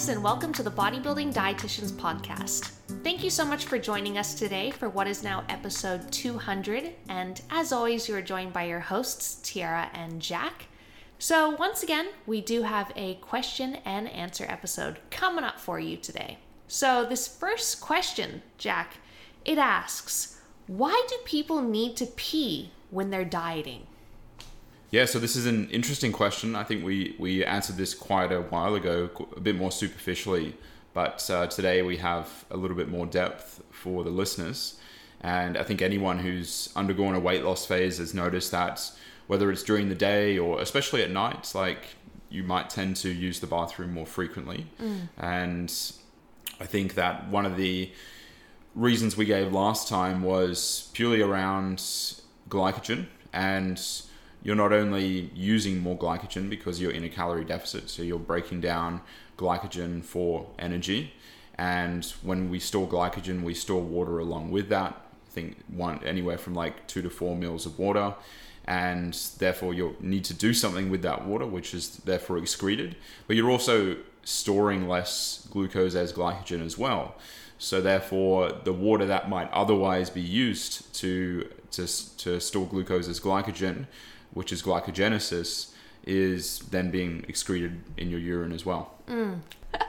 guys, and welcome to the Bodybuilding Dietitians Podcast. Thank you so much for joining us today for what is now episode 200. And as always, you are joined by your hosts, Tyarra and Jack. So, once again, we do have a question and answer episode coming up for you today. So, this first question, Jack, it asks Why do people need to pee when they're dieting? Yeah, so this is an interesting question. I think we, we answered this quite a while ago, a bit more superficially, but uh, today we have a little bit more depth for the listeners. And I think anyone who's undergone a weight loss phase has noticed that whether it's during the day or especially at night, like you might tend to use the bathroom more frequently. Mm. And I think that one of the reasons we gave last time was purely around glycogen and you're not only using more glycogen because you're in a calorie deficit, so you're breaking down glycogen for energy. And when we store glycogen, we store water along with that. I think one anywhere from like two to four mils of water, and therefore you'll need to do something with that water, which is therefore excreted. But you're also storing less glucose as glycogen as well. So therefore, the water that might otherwise be used to to, to store glucose as glycogen which is glycogenesis, is then being excreted in your urine as well. Mm.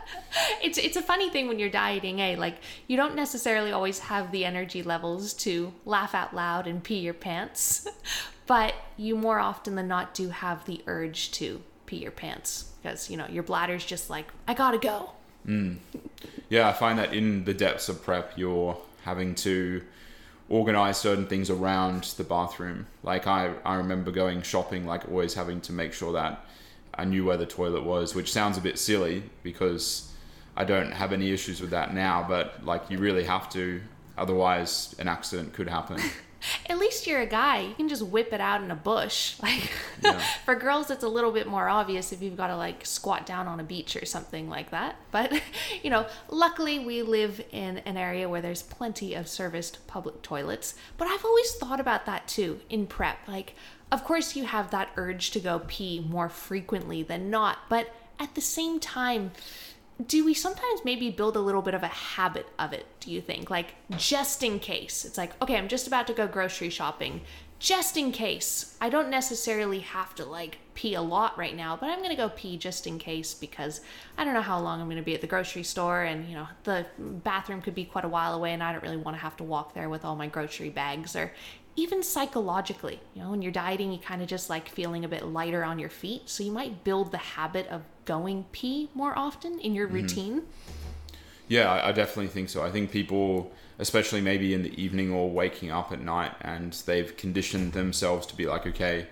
it's it's a funny thing when you're dieting, eh? Like you don't necessarily always have the energy levels to laugh out loud and pee your pants, but you more often than not do have the urge to pee your pants because you know your bladder's just like I gotta go. Mm. Yeah, I find that in the depths of prep, you're having to organize certain things around the bathroom. Like I, I remember going shopping, like always having to make sure that I knew where the toilet was, which sounds a bit silly because I don't have any issues with that now, but like you really have to, otherwise an accident could happen. At least you're a guy. You can just whip it out in a bush. Like yeah. for girls, it's a little bit more obvious if you've got to like squat down on a beach or something like that. But you know, luckily we live in an area where there's plenty of serviced public toilets. But I've always thought about that too in prep. Like, of course, you have that urge to go pee more frequently than not, but at the same time, do we sometimes maybe build a little bit of a habit of it, do you think? Like, just in case. It's like, okay, I'm just about to go grocery shopping. Just in case. I don't necessarily have to like pee a lot right now, but I'm going to go pee just in case because I don't know how long I'm going to be at the grocery store and, you know, the bathroom could be quite a while away and I don't really want to have to walk there with all my grocery bags or even psychologically, you know, when you're dieting, you kind of just like feeling a bit lighter on your feet. So you might build the habit of going pee more often in your mm-hmm. routine. Yeah, I definitely think so. I think people, especially maybe in the evening or waking up at night, and they've conditioned themselves to be like, okay,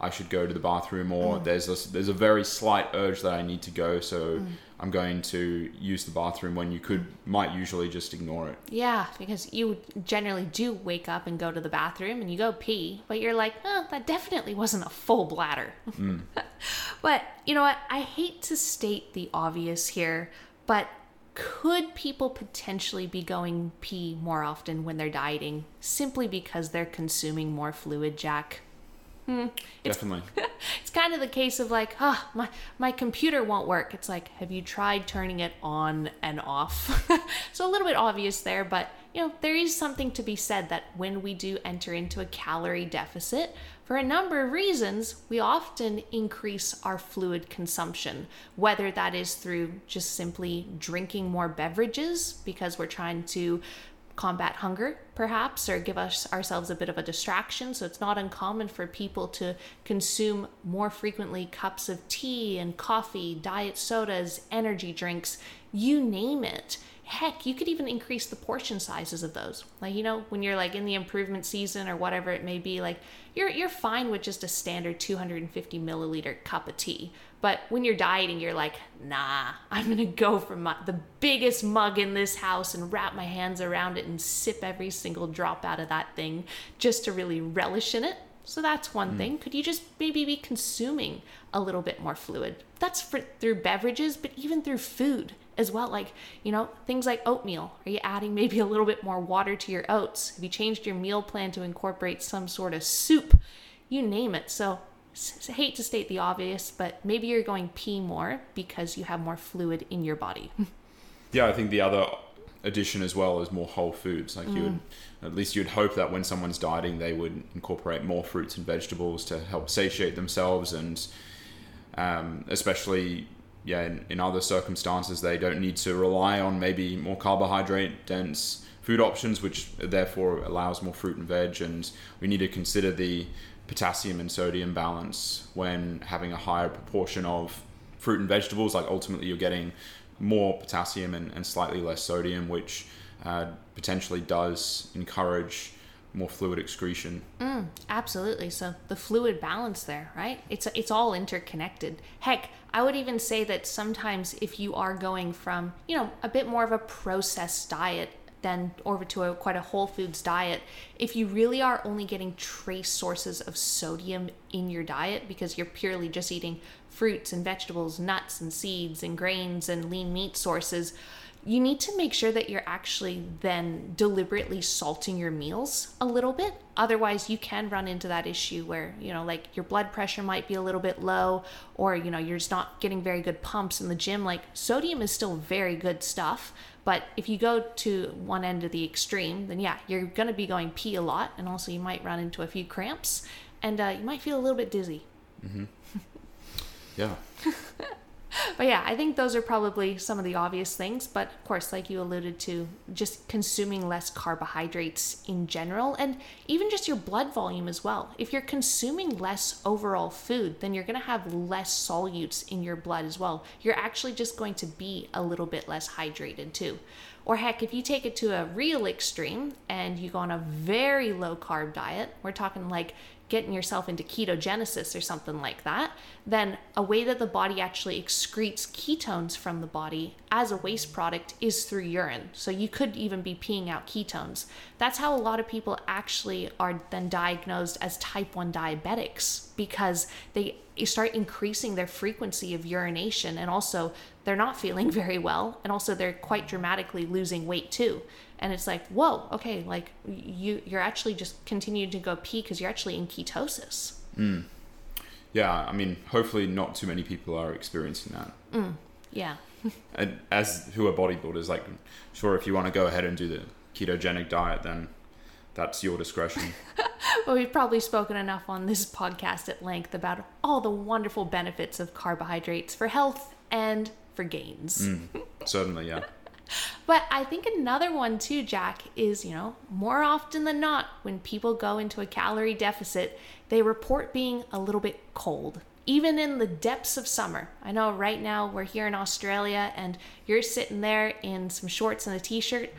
I should go to the bathroom, or mm. there's a, there's a very slight urge that I need to go. So mm. I'm going to use the bathroom when you could might usually just ignore it. Yeah, because you generally do wake up and go to the bathroom and you go pee, but you're like, oh, that definitely wasn't a full bladder. Mm. but you know what? I hate to state the obvious here, but could people potentially be going pee more often when they're dieting simply because they're consuming more fluid, Jack? Hmm. It's, Definitely. it's kind of the case of like, ah, oh, my my computer won't work. It's like, have you tried turning it on and off? so a little bit obvious there, but you know, there is something to be said that when we do enter into a calorie deficit, for a number of reasons, we often increase our fluid consumption, whether that is through just simply drinking more beverages because we're trying to combat hunger perhaps or give us ourselves a bit of a distraction. So it's not uncommon for people to consume more frequently cups of tea and coffee diet sodas energy drinks you name it. Heck you could even increase the portion sizes of those. Like you know when you're like in the improvement season or whatever it may be like you're you're fine with just a standard 250 milliliter cup of tea but when you're dieting you're like nah i'm gonna go for my, the biggest mug in this house and wrap my hands around it and sip every single drop out of that thing just to really relish in it so that's one mm. thing could you just maybe be consuming a little bit more fluid that's for, through beverages but even through food as well. Like, you know, things like oatmeal. Are you adding maybe a little bit more water to your oats? Have you changed your meal plan to incorporate some sort of soup? You name it. So, hate to state the obvious, but maybe you're going pee more because you have more fluid in your body. Yeah, I think the other addition as well is more whole foods. Like you would, at least you'd hope that when someone's dieting, they would incorporate more fruits and vegetables to help satiate themselves, and um, especially yeah, in, in other circumstances, they don't need to rely on maybe more carbohydrate dense food options, which therefore allows more fruit and veg. And we need to consider the potassium and sodium balance when having a higher proportion of fruit and vegetables. Like ultimately, you're getting more potassium and, and slightly less sodium, which uh, potentially does encourage more fluid excretion. Absolutely. So the fluid balance there, right? It's it's all interconnected. Heck, I would even say that sometimes if you are going from, you know, a bit more of a processed diet than over to a quite a whole foods diet, if you really are only getting trace sources of sodium in your diet because you're purely just eating fruits and vegetables, nuts and seeds and grains and lean meat sources, you need to make sure that you're actually then deliberately salting your meals a little bit. Otherwise, you can run into that issue where, you know, like your blood pressure might be a little bit low, or, you know, you're just not getting very good pumps in the gym. Like, sodium is still very good stuff. But if you go to one end of the extreme, then yeah, you're going to be going pee a lot. And also, you might run into a few cramps and uh, you might feel a little bit dizzy. Yeah. But yeah, I think those are probably some of the obvious things. But of course, like you alluded to, just consuming less carbohydrates in general, and even just your blood volume as well. If you're consuming less overall food, then you're going to have less solutes in your blood as well. You're actually just going to be a little bit less hydrated too. Or heck, if you take it to a real extreme and you go on a very low carb diet, we're talking like getting yourself into ketogenesis or something like that, then a way that the body actually excretes ketones from the body as a waste product is through urine. So you could even be peeing out ketones. That's how a lot of people actually are then diagnosed as type 1 diabetics because they start increasing their frequency of urination and also they're not feeling very well and also they're quite dramatically losing weight too and it's like whoa okay like you you're actually just continuing to go pee because you're actually in ketosis mm. Yeah, I mean, hopefully not too many people are experiencing that. Mm, yeah And as who are bodybuilders, like, sure, if you want to go ahead and do the ketogenic diet, then that's your discretion. well, we've probably spoken enough on this podcast at length about all the wonderful benefits of carbohydrates for health and for gains mm, Certainly, yeah. But I think another one too, Jack, is, you know, more often than not, when people go into a calorie deficit, they report being a little bit cold. Even in the depths of summer. I know right now we're here in Australia and you're sitting there in some shorts and a t shirt.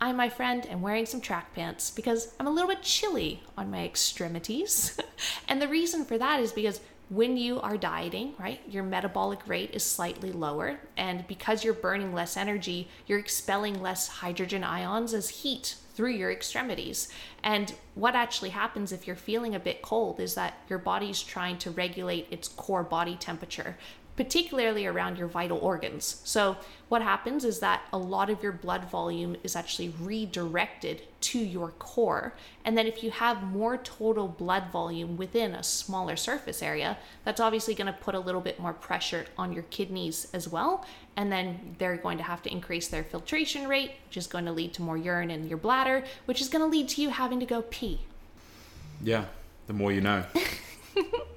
I, my friend, am wearing some track pants because I'm a little bit chilly on my extremities. and the reason for that is because when you are dieting, right, your metabolic rate is slightly lower. And because you're burning less energy, you're expelling less hydrogen ions as heat through your extremities. And what actually happens if you're feeling a bit cold is that your body's trying to regulate its core body temperature particularly around your vital organs. So, what happens is that a lot of your blood volume is actually redirected to your core. And then, if you have more total blood volume within a smaller surface area, that's obviously going to put a little bit more pressure on your kidneys as well. And then they're going to have to increase their filtration rate, which is going to lead to more urine in your bladder, which is going to lead to you having to go pee. Yeah, the more you know.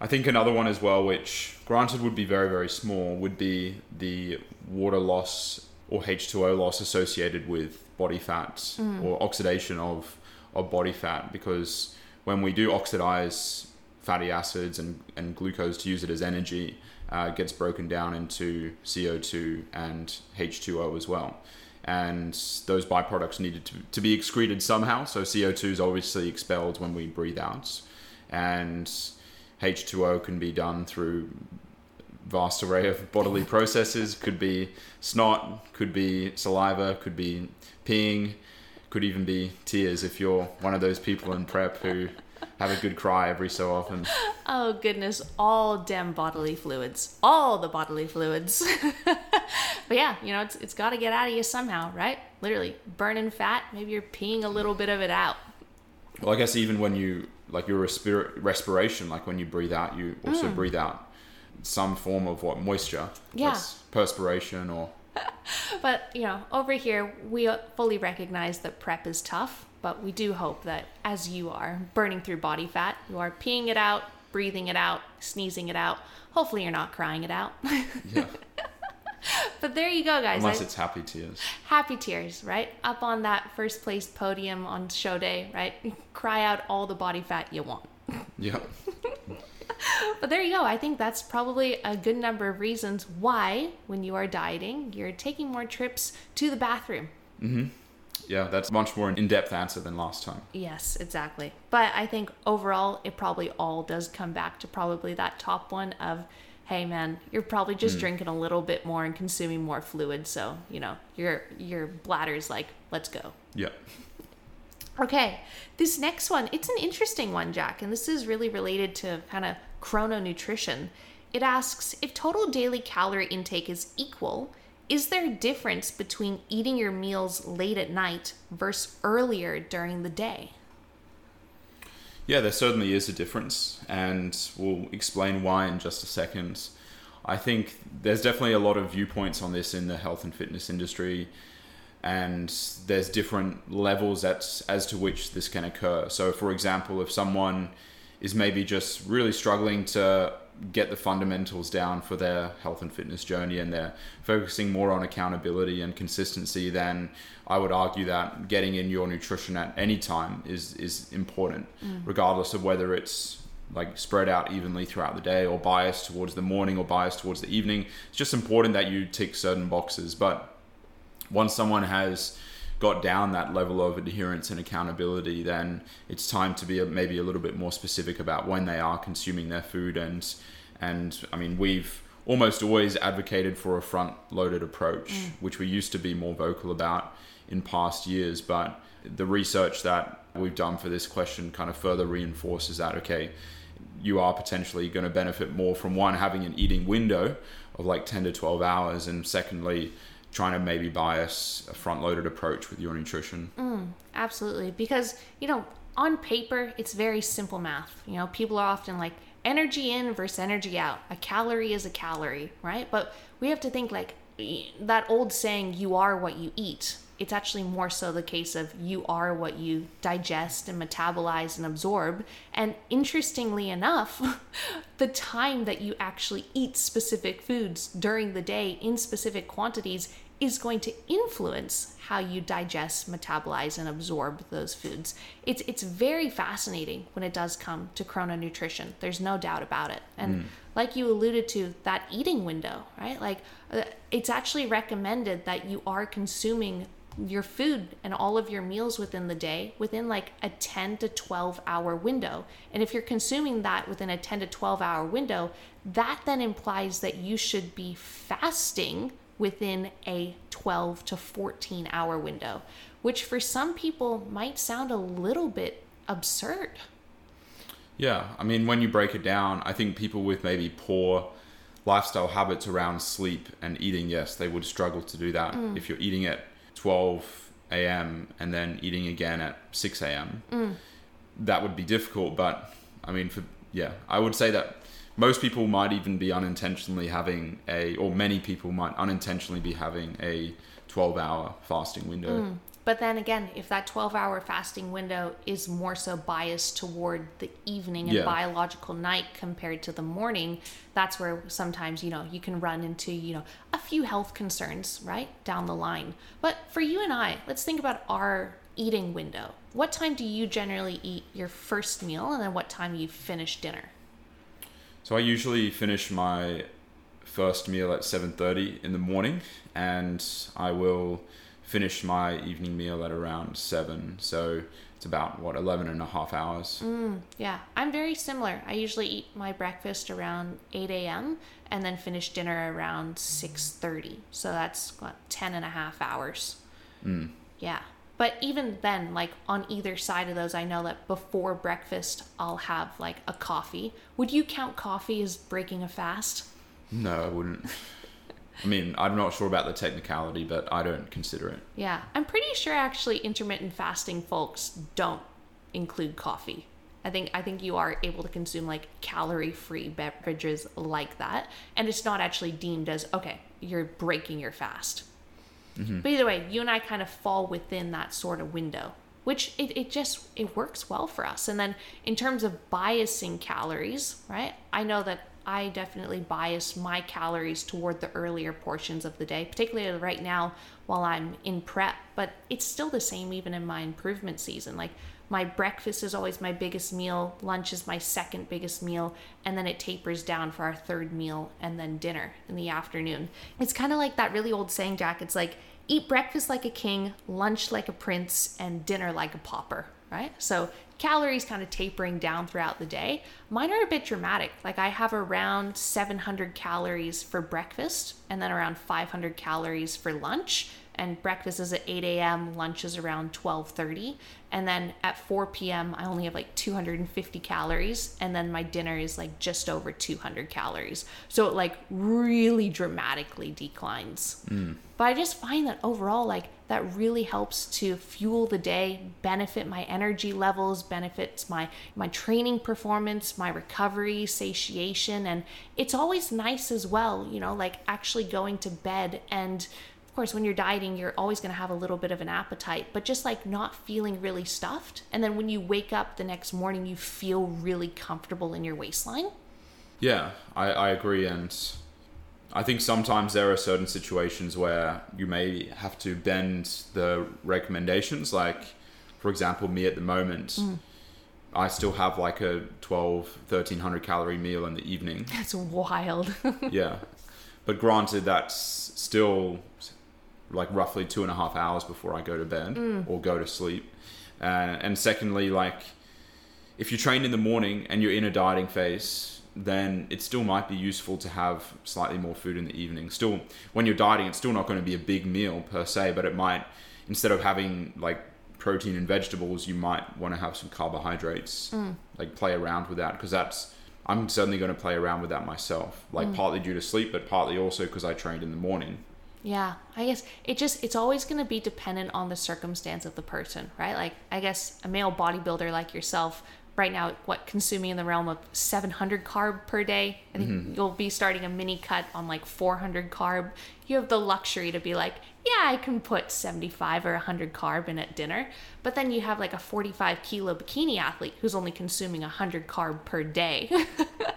I think another one as well, which granted would be very, very small, would be the water loss or H2O loss associated with body fat or oxidation of, of body fat. Because when we do oxidize fatty acids and, and glucose to use it as energy, uh, it gets broken down into CO2 and H2O as well. And those byproducts needed to, to be excreted somehow. So CO2 is obviously expelled when we breathe out. And H2O can be done through vast array of bodily processes. Could be snot, could be saliva, could be peeing, could even be tears if you're one of those people in prep who have a good cry every so often. Oh goodness, all damn bodily fluids, all the bodily fluids. but yeah, you know, it's it's got to get out of you somehow, right? Literally burning fat. Maybe you're peeing a little bit of it out. Well, I guess even when you like your respir- respiration, like when you breathe out, you also mm. breathe out some form of what moisture. Yeah. Perspiration or But, you know, over here, we fully recognize that prep is tough, but we do hope that as you are burning through body fat, you are peeing it out, breathing it out, sneezing it out. Hopefully, you're not crying it out. yeah, but there you go, guys. unless I- it's happy tears. happy tears, right? Up on that first place podium on show day, right? Cry out all the body fat you want. Yeah. But there you go. I think that's probably a good number of reasons why, when you are dieting, you're taking more trips to the bathroom. Mm-hmm. Yeah, that's much more an in-depth answer than last time. Yes, exactly. But I think overall, it probably all does come back to probably that top one of, hey man, you're probably just hmm. drinking a little bit more and consuming more fluid, so you know your your bladder's like, let's go. Yeah. Okay, this next one, it's an interesting one, Jack, and this is really related to kind of chrononutrition. It asks if total daily calorie intake is equal, is there a difference between eating your meals late at night versus earlier during the day? Yeah, there certainly is a difference, and we'll explain why in just a second. I think there's definitely a lot of viewpoints on this in the health and fitness industry, and there's different levels at, as to which this can occur. So, for example, if someone is maybe just really struggling to get the fundamentals down for their health and fitness journey and they're focusing more on accountability and consistency, then I would argue that getting in your nutrition at any time is is important, mm. regardless of whether it's like spread out evenly throughout the day or biased towards the morning or biased towards the evening. It's just important that you tick certain boxes. But once someone has got down that level of adherence and accountability, then it's time to be maybe a little bit more specific about when they are consuming their food. And and I mean, we've almost always advocated for a front-loaded approach, mm. which we used to be more vocal about in past years. But the research that we've done for this question kind of further reinforces that. Okay, you are potentially going to benefit more from one having an eating window of like 10 to 12 hours and secondly trying to maybe bias a front loaded approach with your nutrition mm, Absolutely. Because, you know, on paper, it's very simple math. You know, people are often like energy in versus energy out. A calorie is a calorie, right? But we have to think like that old saying, you are what you eat. It's actually more so the case of you are what you digest and metabolize and absorb. And interestingly enough, the time that you actually eat specific foods during the day in specific quantities is going to influence how you digest, metabolize, and absorb those foods. It's it's very fascinating when it does come to chrononutrition. There's no doubt about it. And like you alluded to, that eating window, right? Like uh, it's actually recommended that you are consuming your food and all of your meals within the day within like a 10 to 12 hour window. And if you're consuming that within a 10 to 12 hour window, that then implies that you should be fasting within a 12 to 14 hour window, which for some people might sound a little bit absurd. yeah i mean when you break it down i think people with maybe poor lifestyle habits around sleep and eating yes they would struggle to do that. Mm. If you're eating at 12 a.m and then eating again at 6 a.m mm. that would be difficult but i mean for yeah i would say that most people might even be unintentionally having a or many people might unintentionally be having a 12 hour fasting window mm. But then again, if that 12 hour fasting window is more so biased toward the evening and Yeah. biological night compared to the morning, that's where sometimes, you know, you can run into, you know, a few health concerns, right? Down the line. But for you and I, let's think about our eating window. What time do you generally eat your first meal and then what time you finish dinner? So I usually finish my first meal at 7:30 in the morning and I will finish my evening meal at around 7. So it's about what 11 and a half hours. Mm, yeah, I'm very similar. I usually eat my breakfast around 8 a.m. and then finish dinner around 6.30. So that's what, 10 and a half hours. Mm. Yeah. But even then, like on either side of those, I know that before breakfast, I'll have like a coffee. Would you count coffee as breaking a fast? No, I wouldn't. I mean, I'm not sure about the technicality, but I don't consider it. Yeah. I'm pretty sure actually intermittent fasting folks don't include coffee I think I think you are able to consume like calorie-free beverages like that, and it's not actually deemed as okay, you're breaking your fast. Mm-hmm. But either way, you and I kind of fall within that sort of window, which it, it just it works well for us. And then in terms of biasing calories, right? I know that I definitely bias my calories toward the earlier portions of the day, particularly right now while I'm in prep, but it's still the same even in my improvement season. Like my breakfast is always my biggest meal, lunch is my second biggest meal, and then it tapers down for our third meal and then dinner in the afternoon. It's kind of like that really old saying, Jack. It's like eat breakfast like a king, lunch like a prince, and dinner like a pauper, right? So calories kind of tapering down throughout the day. Mine are a bit dramatic. Like I have around 700 calories for breakfast and then around 500 calories for lunch and breakfast is at 8 a.m lunch is around 12.30 and then at 4 p.m i only have like 250 calories and then my dinner is like just over 200 calories. So it like really dramatically declines. Mm. But i just find that overall like that really helps to fuel the day benefit my energy levels benefits my my training performance my recovery satiation and it's always nice as well you know like actually going to bed and course, when you're dieting, you're always going to have a little bit of an appetite, but just like not feeling really stuffed. And then when you wake up the next morning, you feel really comfortable in your waistline. Yeah, I, I agree. And I think sometimes there are certain situations where you may have to bend the recommendations. Like, for example, me at the moment, mm. I still have like a 12, 1300 calorie meal in the evening. That's wild. yeah. But granted, that's still like roughly two and a half hours before I go to bed mm. or go to sleep. Uh, and secondly, like if you train in the morning and you're in a dieting phase, then it still might be useful to have slightly more food in the evening. Still, when you're dieting, it's still not going to be a big meal per se, but it might, instead of having like protein and vegetables, you might want to have some carbohydrates, mm. like play around with that because that's, I'm certainly going to play around with that myself, like mm. partly due to sleep, but partly also because I trained in the morning. Yeah, I guess it just it's always going to be dependent on the circumstance of the person, right? Like I guess a male bodybuilder like yourself right now what consuming in the realm of 700 carb per day. I think mm-hmm. you'll be starting a mini cut on like 400 carb. You have the luxury to be like, yeah, I can put 75 or 100 carb in at dinner. But then you have like a 45 kilo bikini athlete who's only consuming 100 carb per day.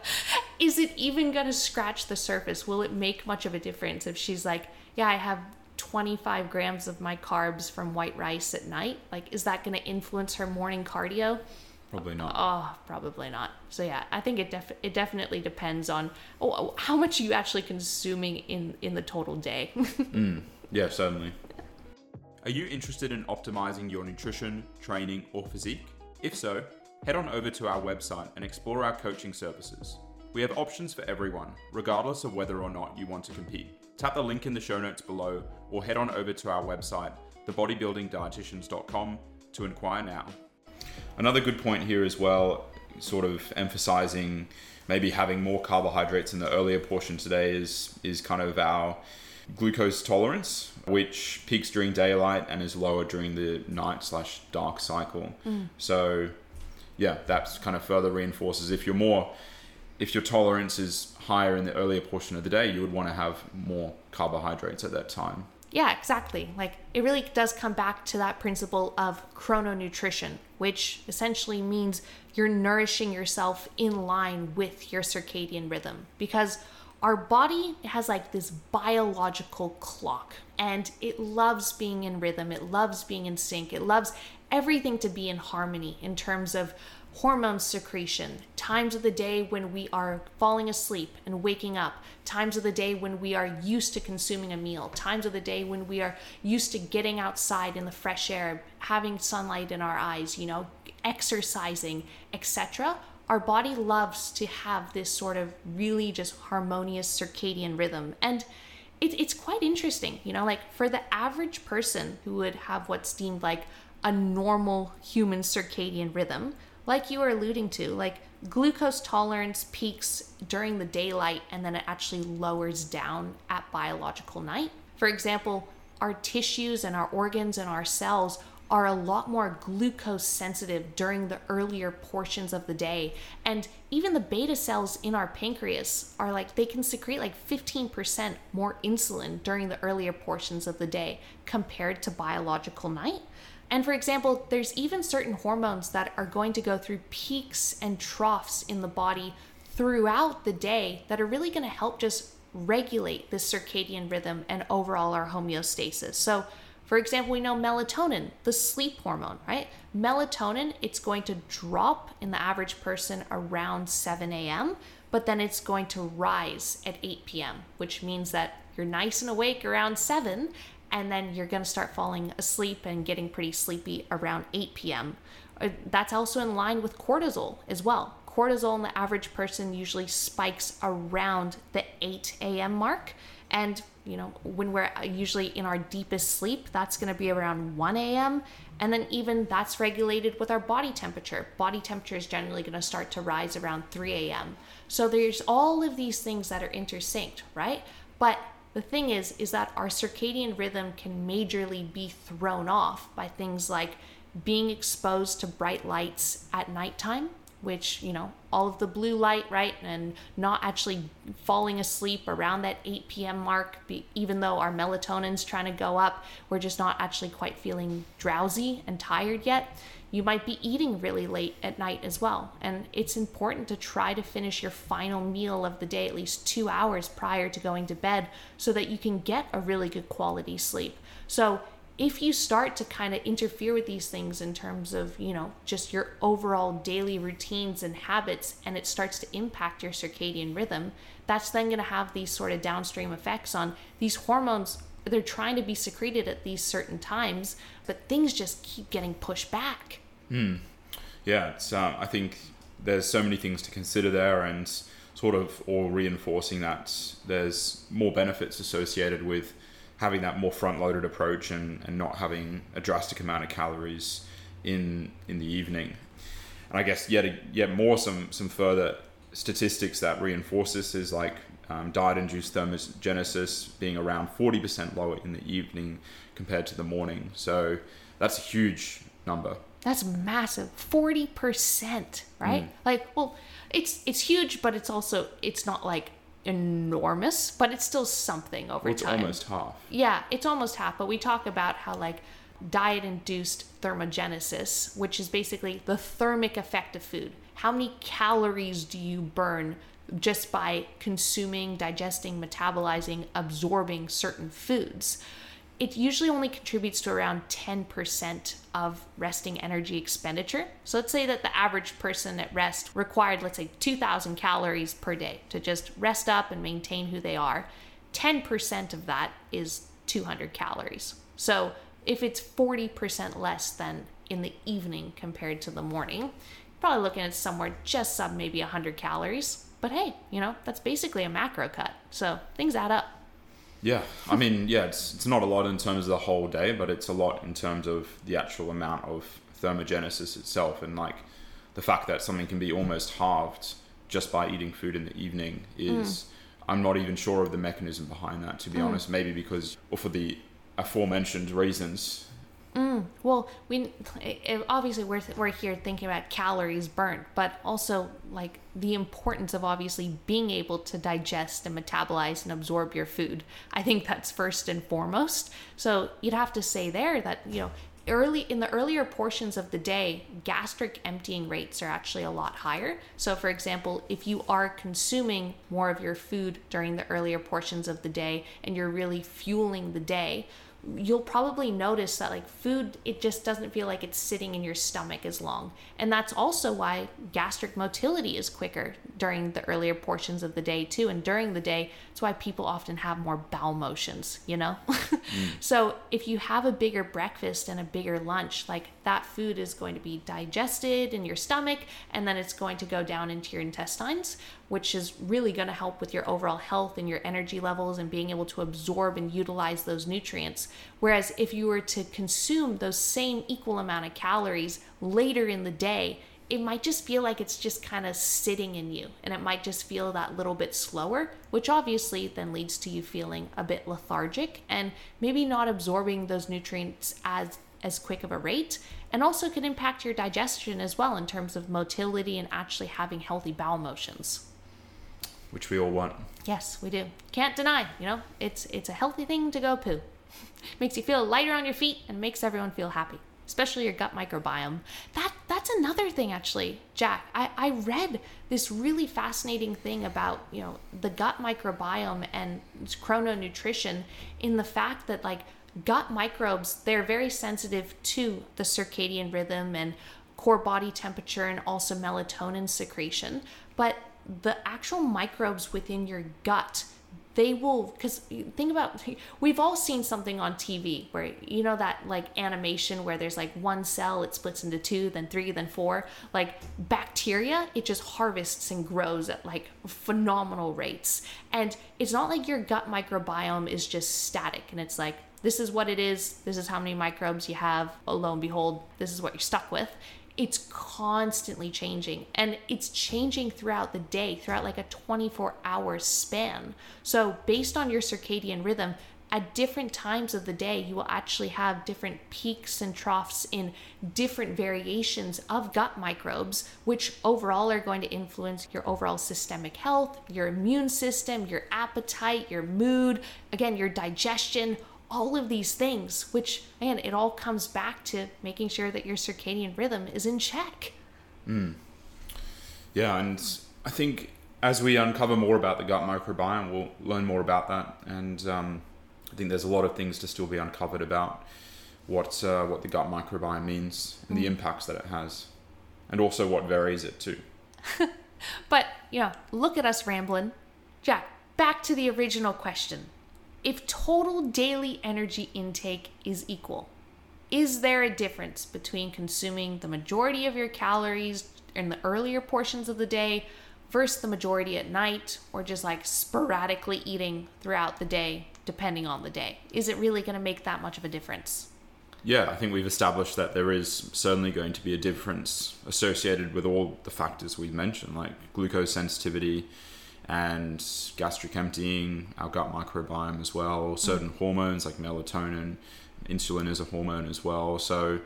Is it even going to scratch the surface? Will it make much of a difference if she's like, yeah, I have 25 grams of my carbs from white rice at night? Like, is that going to influence her morning cardio? Probably not. Oh, probably not. So yeah, I think it def- it definitely depends on oh, oh how much are you actually consuming in in the total day. Mm, yeah, certainly. Are you interested in optimizing your nutrition, training, or physique? If so, head on over to our website and explore our coaching services. We have options for everyone, regardless of whether or not you want to compete. Tap the link in the show notes below or head on over to our website, thebodybuildingdietitians.com, to inquire now. Another good point here as well, sort of emphasizing maybe having more carbohydrates in the earlier portion today is is kind of our glucose tolerance, which peaks during daylight and is lower during the night slash dark cycle. Mm. So yeah, that's kind of further reinforces if you're more if your tolerance is higher in the earlier portion of the day, you would want to have more carbohydrates at that time. Yeah, exactly. Like it really does come back to that principle of chrononutrition, which essentially means you're nourishing yourself in line with your circadian rhythm because our body has like this biological clock and it loves being in rhythm, it loves being in sync, it loves everything to be in harmony in terms of hormone secretion, times of the day when we are falling asleep and waking up, times of the day when we are used to consuming a meal, times of the day when we are used to getting outside in the fresh air, having sunlight in our eyes, you know, exercising, etc. Our body loves to have this sort of really just harmonious circadian rhythm. And it, it's quite interesting, you know, like for the average person who would have what's deemed like a normal human circadian rhythm, like you were alluding to, like glucose tolerance peaks during the daylight and then it actually lowers down at biological night. For example, our tissues and our organs and our cells are a lot more glucose sensitive during the earlier portions of the day. And even the beta cells in our pancreas are like, they can secrete like 15% more insulin during the earlier portions of the day compared to biological night. And for example, there's even certain hormones that are going to go through peaks and troughs in the body throughout the day that are really going to help just regulate the circadian rhythm and overall our homeostasis. So, for example, we know melatonin, the sleep hormone, right? Melatonin, it's going to drop in the average person around 7 a.m., but then it's going to rise at 8 p.m., which means that you're nice and awake around 7, and then you're going to start falling asleep and getting pretty sleepy around 8 p.m. Uh, that's also in line with cortisol as well. Cortisol in the average person usually spikes around the 8 a.m. mark. And, you know, when we're usually in our deepest sleep, that's going to be around 1 a.m. And then, even that's regulated with our body temperature. Body temperature is generally going to start to rise around 3 a.m. So, there's all of these things that are intersynced, right? But the thing is, is that our circadian rhythm can majorly be thrown off by things like being exposed to bright lights at nighttime, which, you know, all of the blue light, right? And not actually falling asleep around that 8 p.m. mark, even though our melatonin's trying to go up, we're just not actually quite feeling drowsy and tired yet. You might be eating really late at night as well. And it's important to try to finish your final meal of the day at least two hours prior to going to bed so that you can get a really good quality sleep. So, if you start to kind of interfere with these things in terms of, you know, just your overall daily routines and habits, and it starts to impact your circadian rhythm, that's then going to have these sort of downstream effects on these hormones they're trying to be secreted at these certain times, but things just keep getting pushed back. Hmm. Yeah, it's. Um, I think there's so many things to consider there, and sort of all reinforcing that there's more benefits associated with having that more front-loaded approach and, and not having a drastic amount of calories in in the evening. And I guess yet yet more some some further statistics that reinforce this is like um, diet-induced thermogenesis being around 40% lower in the evening compared to the morning. So that's a huge number. That's massive. 40%, right? Mm. Like, well, it's it's huge, but it's also it's not like enormous, but it's still something over well, it's time. almost half. Yeah, it's almost half, but we talk about how like diet induced thermogenesis, which is basically the thermic effect of food. How many calories do you burn just by consuming, digesting, metabolizing, absorbing certain foods. It usually only contributes to around 10% of resting energy expenditure. So let's say that the average person at rest required, let's say, 2,000 calories per day to just rest up and maintain who they are. 10% of that is 200 calories. So if it's 40% less than in the evening compared to the morning, probably looking at somewhere just sub maybe 100 calories. But hey, you know, that's basically a macro cut. So things add up. Yeah, I mean, yeah, it's it's not a lot in terms of the whole day, but it's a lot in terms of the actual amount of thermogenesis itself, and like the fact that something can be almost halved just by eating food in the evening is. Mm. I'm not even sure of the mechanism behind that, to be mm. honest. Maybe because, or for the aforementioned reasons, Mm, well, we obviously we're we're here thinking about calories burnt, but also like the importance of obviously being able to digest and metabolize and absorb your food. I think that's first and foremost. So you'd have to say there that you know early in the earlier portions of the day gastric emptying rates are actually a lot higher so for example if you are consuming more of your food during the earlier portions of the day and you're really fueling the day you'll probably notice that like food it just doesn't feel like it's sitting in your stomach as long. And that's also why gastric motility is quicker during the earlier portions of the day too. And during the day it's why people often have more bowel motions you know? Mm. so if you have a bigger breakfast and a bigger lunch like that food is going to be digested in your stomach and then it's going to go down into your intestines which is really going to help with your overall health and your energy levels and being able to absorb and utilize those nutrients. Whereas if you were to consume those same equal amount of calories later in the day, it might just feel like it's just kind of sitting in you and it might just feel that little bit slower, which obviously then leads to you feeling a bit lethargic and maybe not absorbing those nutrients as as quick of a rate and also can impact your digestion as well in terms of motility and actually having healthy bowel motions. Which we all want. Yes, we do. Can't deny, you know, it's it's a healthy thing to go poo. makes you feel lighter on your feet and makes everyone feel happy, especially your gut microbiome. That that's another thing actually, Jack. I, I read this really fascinating thing about, you know, the gut microbiome and chrononutrition in the fact that like gut microbes, they're very sensitive to the circadian rhythm and core body temperature and also melatonin secretion. But the actual microbes within your gut they will because think about we've all seen something on tv where you know that like animation where there's like one cell it splits into two then three then four like bacteria it just harvests and grows at like phenomenal rates. And it's not like your gut microbiome is just static and it's like this is what it is this is how many microbes you have oh, lo and behold this is what you're stuck with it's constantly changing and it's changing throughout the day, throughout like a 24 hour span. So, based on your circadian rhythm, at different times of the day, you will actually have different peaks and troughs in different variations of gut microbes, which overall are going to influence your overall systemic health, your immune system, your appetite, your mood, again, your digestion, all of these things, which, man, it all comes back to making sure that your circadian rhythm is in check. Mm. Yeah, and I think as we uncover more about the gut microbiome, we'll learn more about that. And um, I think there's a lot of things to still be uncovered about what uh, what the gut microbiome means and mm. the impacts that it has, and also what varies it too. but you know, look at us rambling, Jack. Back to the original question if total daily energy intake is equal, is there a difference between consuming the majority of your calories in the earlier portions of the day versus the majority at night, or just like sporadically eating throughout the day, depending on the day? Is it really going to make that much of a difference? Yeah, I think we've established that there is certainly going to be a difference associated with all the factors we've mentioned, like glucose sensitivity, and gastric emptying, our gut microbiome as well, certain mm. hormones like melatonin, insulin is a hormone as well. So,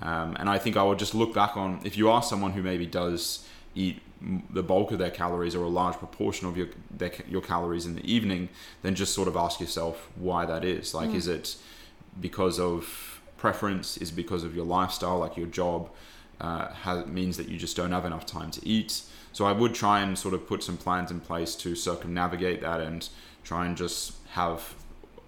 um, and I think I would just look back on if you are someone who maybe does eat the bulk of their calories or a large proportion of your their, your calories in the evening, then just sort of ask yourself why that is. Like, mm. is it because of preference? Is because of your lifestyle, like your job? Uh, has, means that you just don't have enough time to eat. So I would try and sort of put some plans in place to circumnavigate that and try and just have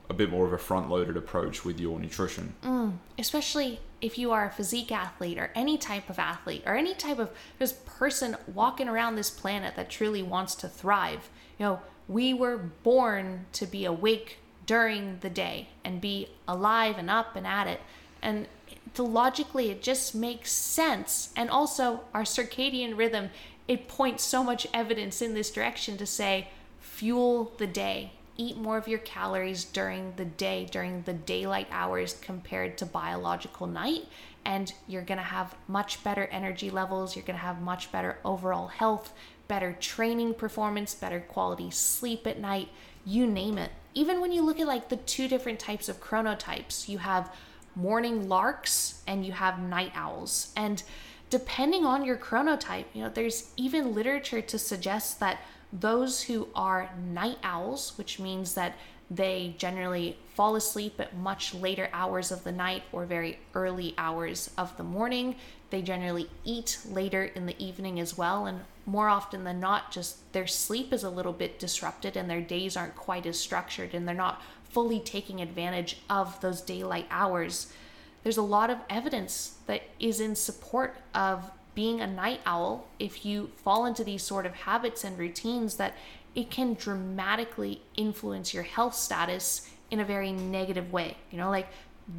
a bit more of a front loaded approach with your nutrition. Mm, especially if you are a physique athlete or any type of athlete or any type of just person walking around this planet that truly wants to thrive. You know, we were born to be awake during the day and be alive and up and at it. And to logically, it just makes sense. And also, our circadian rhythm it points so much evidence in this direction to say fuel the day. Eat more of your calories during the day during the daylight hours compared to biological night and you're going to have much better energy levels you're going to have much better overall health better training performance better quality sleep at night you name it. Even when you look at like the two different types of chronotypes you have morning larks and you have night owls. And depending on your chronotype, you know, there's even literature to suggest that those who are night owls, which means that they generally fall asleep at much later hours of the night or very early hours of the morning. They generally eat later in the evening as well. And more often than not, just their sleep is a little bit disrupted and their days aren't quite as structured and they're not fully taking advantage of those daylight hours there's a lot of evidence that is in support of being a night owl if you fall into these sort of habits and routines that it can dramatically influence your health status in a very negative way. You know, like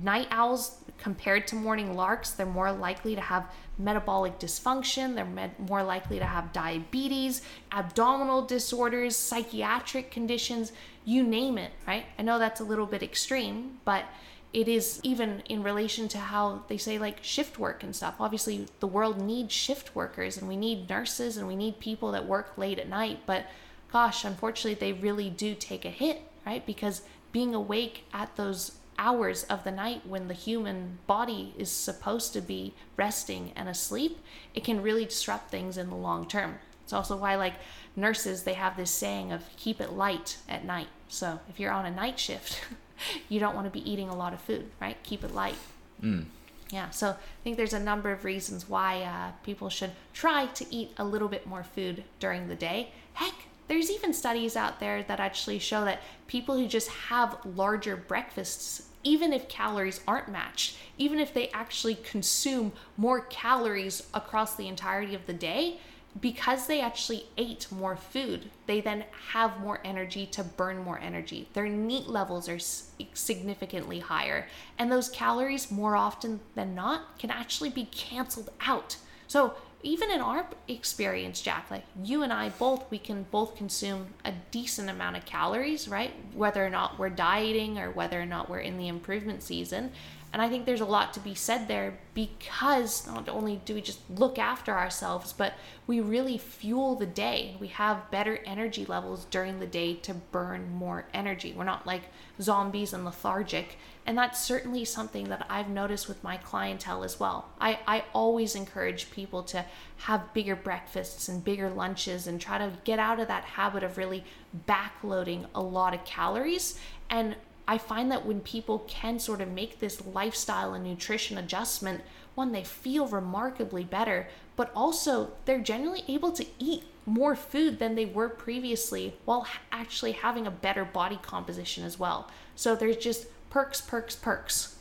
night owls compared to morning larks, they're more likely to have metabolic dysfunction, they're med- more likely to have diabetes, abdominal disorders, psychiatric conditions, you name it, right? I know that's a little bit extreme, but it is even in relation to how they say like shift work and stuff. Obviously, the world needs shift workers and we need nurses and we need people that work late at night. But gosh, unfortunately, they really do take a hit, right? Because being awake at those hours of the night when the human body is supposed to be resting and asleep, it can really disrupt things in the long term. It's also why, like nurses, they have this saying of keep it light at night. So if you're on a night shift, you don't want to be eating a lot of food, right? Keep it light. Mm. Yeah, so I think there's a number of reasons why uh, people should try to eat a little bit more food during the day. Heck, there's even studies out there that actually show that people who just have larger breakfasts, even if calories aren't matched, even if they actually consume more calories across the entirety of the day, because they actually ate more food, they then have more energy to burn more energy. Their NEAT levels are significantly higher, and those calories, more often than not, can actually be canceled out. So, even in our experience, Jack, like you and I both, we can both consume a decent amount of calories, right? Whether or not we're dieting or whether or not we're in the improvement season. And I think there's a lot to be said there because not only do we just look after ourselves, but we really fuel the day. We have better energy levels during the day to burn more energy. We're not like zombies and lethargic. And that's certainly something that I've noticed with my clientele as well. I, I always encourage people to have bigger breakfasts and bigger lunches and try to get out of that habit of really backloading a lot of calories and I find that when people can sort of make this lifestyle and nutrition adjustment, one, they feel remarkably better, but also they're generally able to eat more food than they were previously while actually having a better body composition as well. So there's just perks, perks, perks.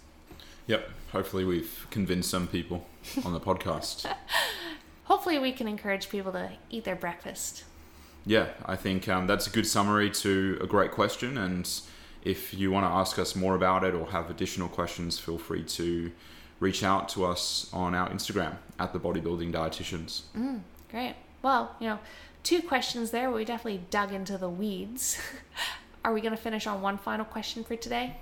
Yep. Hopefully, we've convinced some people on the podcast. Hopefully, we can encourage people to eat their breakfast. Yeah, I think um, that's a good summary to a great question. And if you want to ask us more about it or have additional questions, feel free to reach out to us on our Instagram at the Bodybuilding Dietitians. Mm, great. Well, you know, two questions there. We definitely dug into the weeds. Are we going to finish on one final question for today?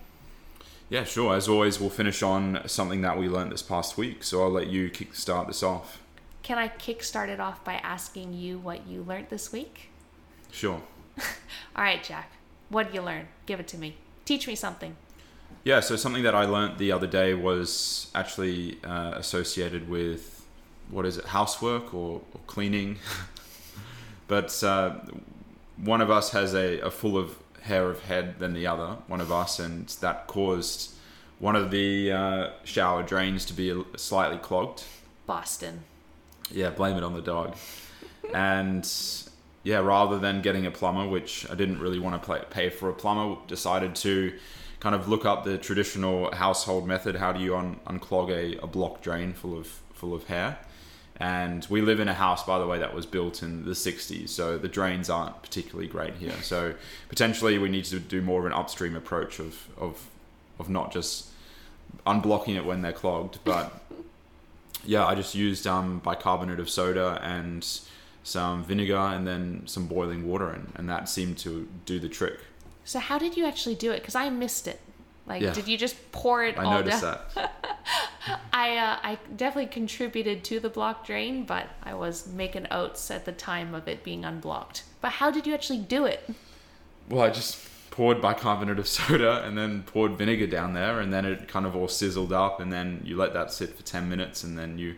Yeah, sure. As always, we'll finish on something that we learned this past week. So I'll let you kickstart this off. Can I kickstart it off by asking you what you learned this week? Sure. All right, Jack. What did you learn? Give it to me. Teach me something. Yeah, so something that I learned the other day was actually uh, associated with what is it, housework or, or cleaning. but uh, one of us has a, a full of hair of head than the other, one of us, and that caused one of the uh, shower drains to be slightly clogged. Boston. Yeah, blame it on the dog. and yeah, rather than getting a plumber, which I didn't really want to play, pay for a plumber, decided to kind of look up the traditional household method. How do you un- unclog a, a block drain full of full of hair? And we live in a house, by the way, that was built in the 60s, so the drains aren't particularly great here. So potentially we need to do more of an upstream approach of of of not just unblocking it when they're clogged, but yeah, I just used um, bicarbonate of soda and some vinegar and then some boiling water, and, and that seemed to do the trick. So how did you actually do it? Because I missed it. Like, yeah. did you just pour it I all noticed down? that. I uh, I definitely contributed to the block drain, but I was making oats at the time of it being unblocked. But how did you actually do it? Well, I just poured bicarbonate of soda and then poured vinegar down there, and then it kind of all sizzled up, and then you let that sit for ten minutes, and then you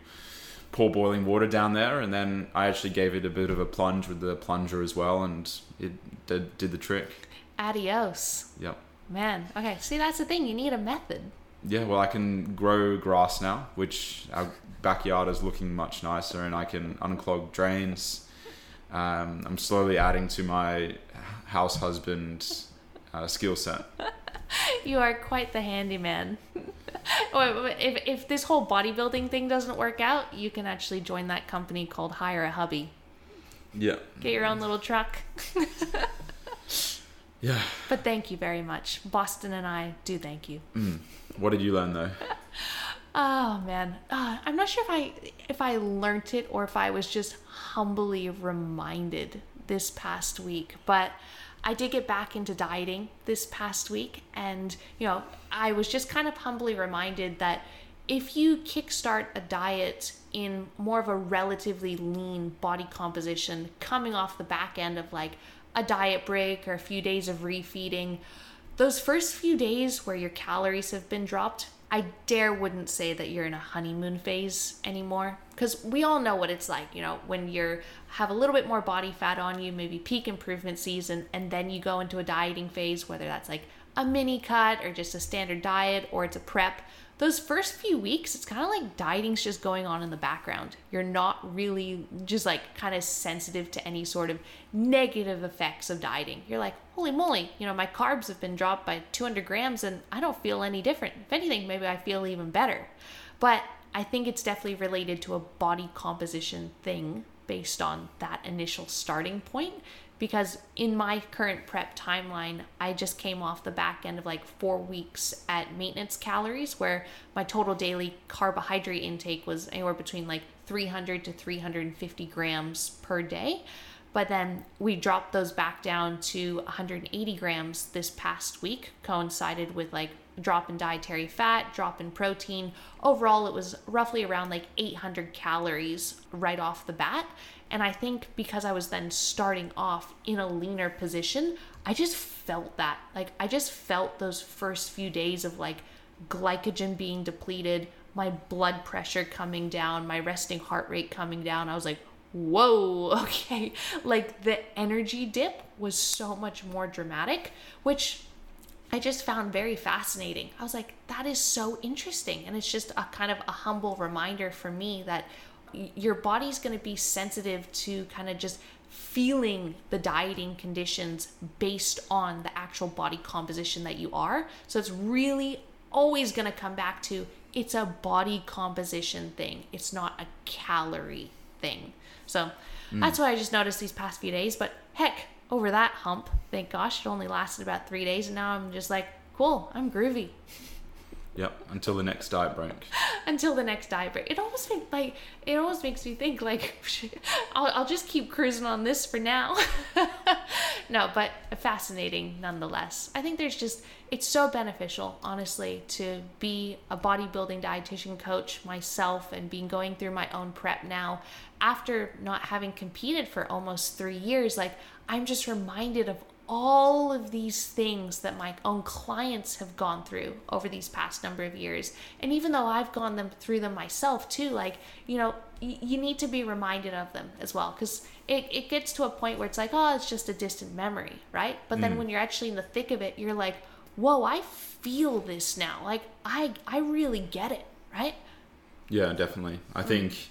pour boiling water down there, and then I actually gave it a bit of a plunge with the plunger as well, and it did, did the trick. Adios. Yep. Man, okay. See, that's the thing. You need a method. Yeah, well, I can grow grass now, which our backyard is looking much nicer, and I can unclog drains. Um, I'm slowly adding to my house husband uh, skill set. You are quite the handyman. if, if this whole bodybuilding thing doesn't work out, you can actually join that company called Hire a Hubby. Yeah. Get your own little truck. yeah. But thank you very much. Boston and I do thank you. Mm. What did you learn though? oh man, uh, I'm not sure if I if I learned it or if I was just humbly reminded this past week, but I did get back into dieting this past week, and you know, I was just kind of humbly reminded that if you kickstart a diet in more of a relatively lean body composition, coming off the back end of like a diet break or a few days of refeeding, those first few days where your calories have been dropped, I dare wouldn't say that you're in a honeymoon phase anymore because we all know what it's like, you know, when you're have a little bit more body fat on you, maybe peak improvement season, and then you go into a dieting phase, whether that's like a mini cut or just a standard diet or it's a prep those first few weeks, it's kind of like dieting's just going on in the background. You're not really just like kind of sensitive to any sort of negative effects of dieting. You're like, holy moly, you know, my carbs have been dropped by 200 grams and I don't feel any different. If anything, maybe I feel even better. But I think it's definitely related to a body composition thing based on that initial starting point because in my current prep timeline, I just came off the back end of like four weeks at maintenance calories, where my total daily carbohydrate intake was anywhere between like 300 to 350 grams per day. But then we dropped those back down to 180 grams this past week, coincided with like drop in dietary fat, drop in protein. Overall, it was roughly around like 800 calories right off the bat. And I think because I was then starting off in a leaner position, I just felt that. Like, I just felt those first few days of like glycogen being depleted, my blood pressure coming down, my resting heart rate coming down. I was like, whoa, okay. Like, the energy dip was so much more dramatic, which I just found very fascinating. I was like, that is so interesting. And it's just a kind of a humble reminder for me that your body's going to be sensitive to kind of just feeling the dieting conditions based on the actual body composition that you are. So it's really always going to come back to it's a body composition thing. It's not a calorie thing. So mm. that's what I just noticed these past few days. But heck, over that hump, thank gosh, it only lasted about three days. And now I'm just like, cool, I'm groovy. Yep, until the next diet break. until the next diet break. It almost makes like it almost makes me think like I'll, I'll just keep cruising on this for now. no, but fascinating nonetheless. I think there's just it's so beneficial, honestly, to be a bodybuilding dietitian coach myself and being going through my own prep now after not having competed for almost three years. Like I'm just reminded of all of these things that my own clients have gone through over these past number of years. And even though I've gone them through them myself too, like, you know, y- you need to be reminded of them as well. Because it, it gets to a point where it's like, oh, it's just a distant memory, right? But then mm. when you're actually in the thick of it, you're like, whoa, I feel this now. Like, I, I really get it, right? Yeah, definitely. I mm. think,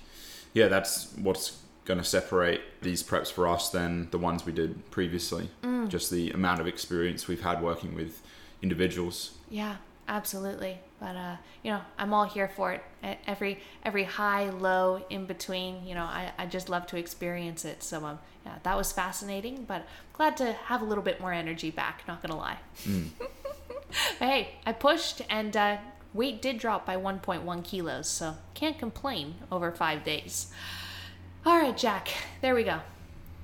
yeah, that's what's going to separate these preps for us than the ones we did previously. Mm. Just the amount of experience we've had working with individuals. Yeah, absolutely. But uh, you know, I'm all here for it. Every every high, low, in between. You know, I, I just love to experience it. So um, yeah, that was fascinating. But glad to have a little bit more energy back. Not gonna lie. Mm. hey, I pushed and uh, weight did drop by 1.1 kilos, so can't complain over five days. Right, Jack, there we go.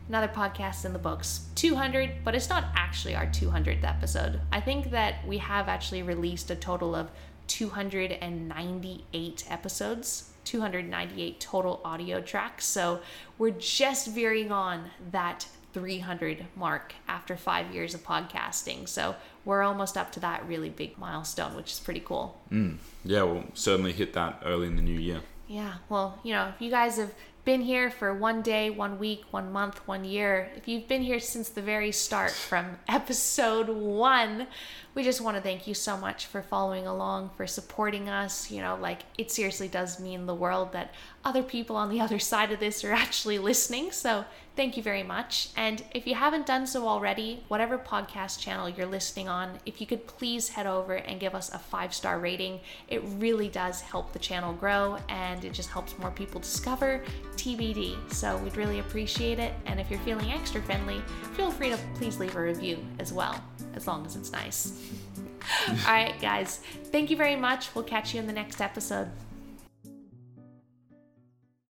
Another podcast in the books. 200, but it's not actually our 200th episode. I think that we have actually released a total of 298 episodes, 298 total audio tracks. So we're just veering on that 300 mark after five years of podcasting. So we're almost up to that really big milestone, which is pretty cool. Mm. Yeah, we'll certainly hit that early in the new year. Yeah, well, you know, if you guys have been here for one day, one week, one month, one year, if you've been here since the very start from episode one, we just want to thank you so much for following along, for supporting us. You know, like it seriously does mean the world that other people on the other side of this are actually listening. So Thank you very much. And if you haven't done so already, whatever podcast channel you're listening on, if you could please head over and give us a five star rating, it really does help the channel grow and it just helps more people discover TBD. So we'd really appreciate it. And if you're feeling extra friendly, feel free to please leave a review as well, as long as it's nice. All right, guys, thank you very much. We'll catch you in the next episode.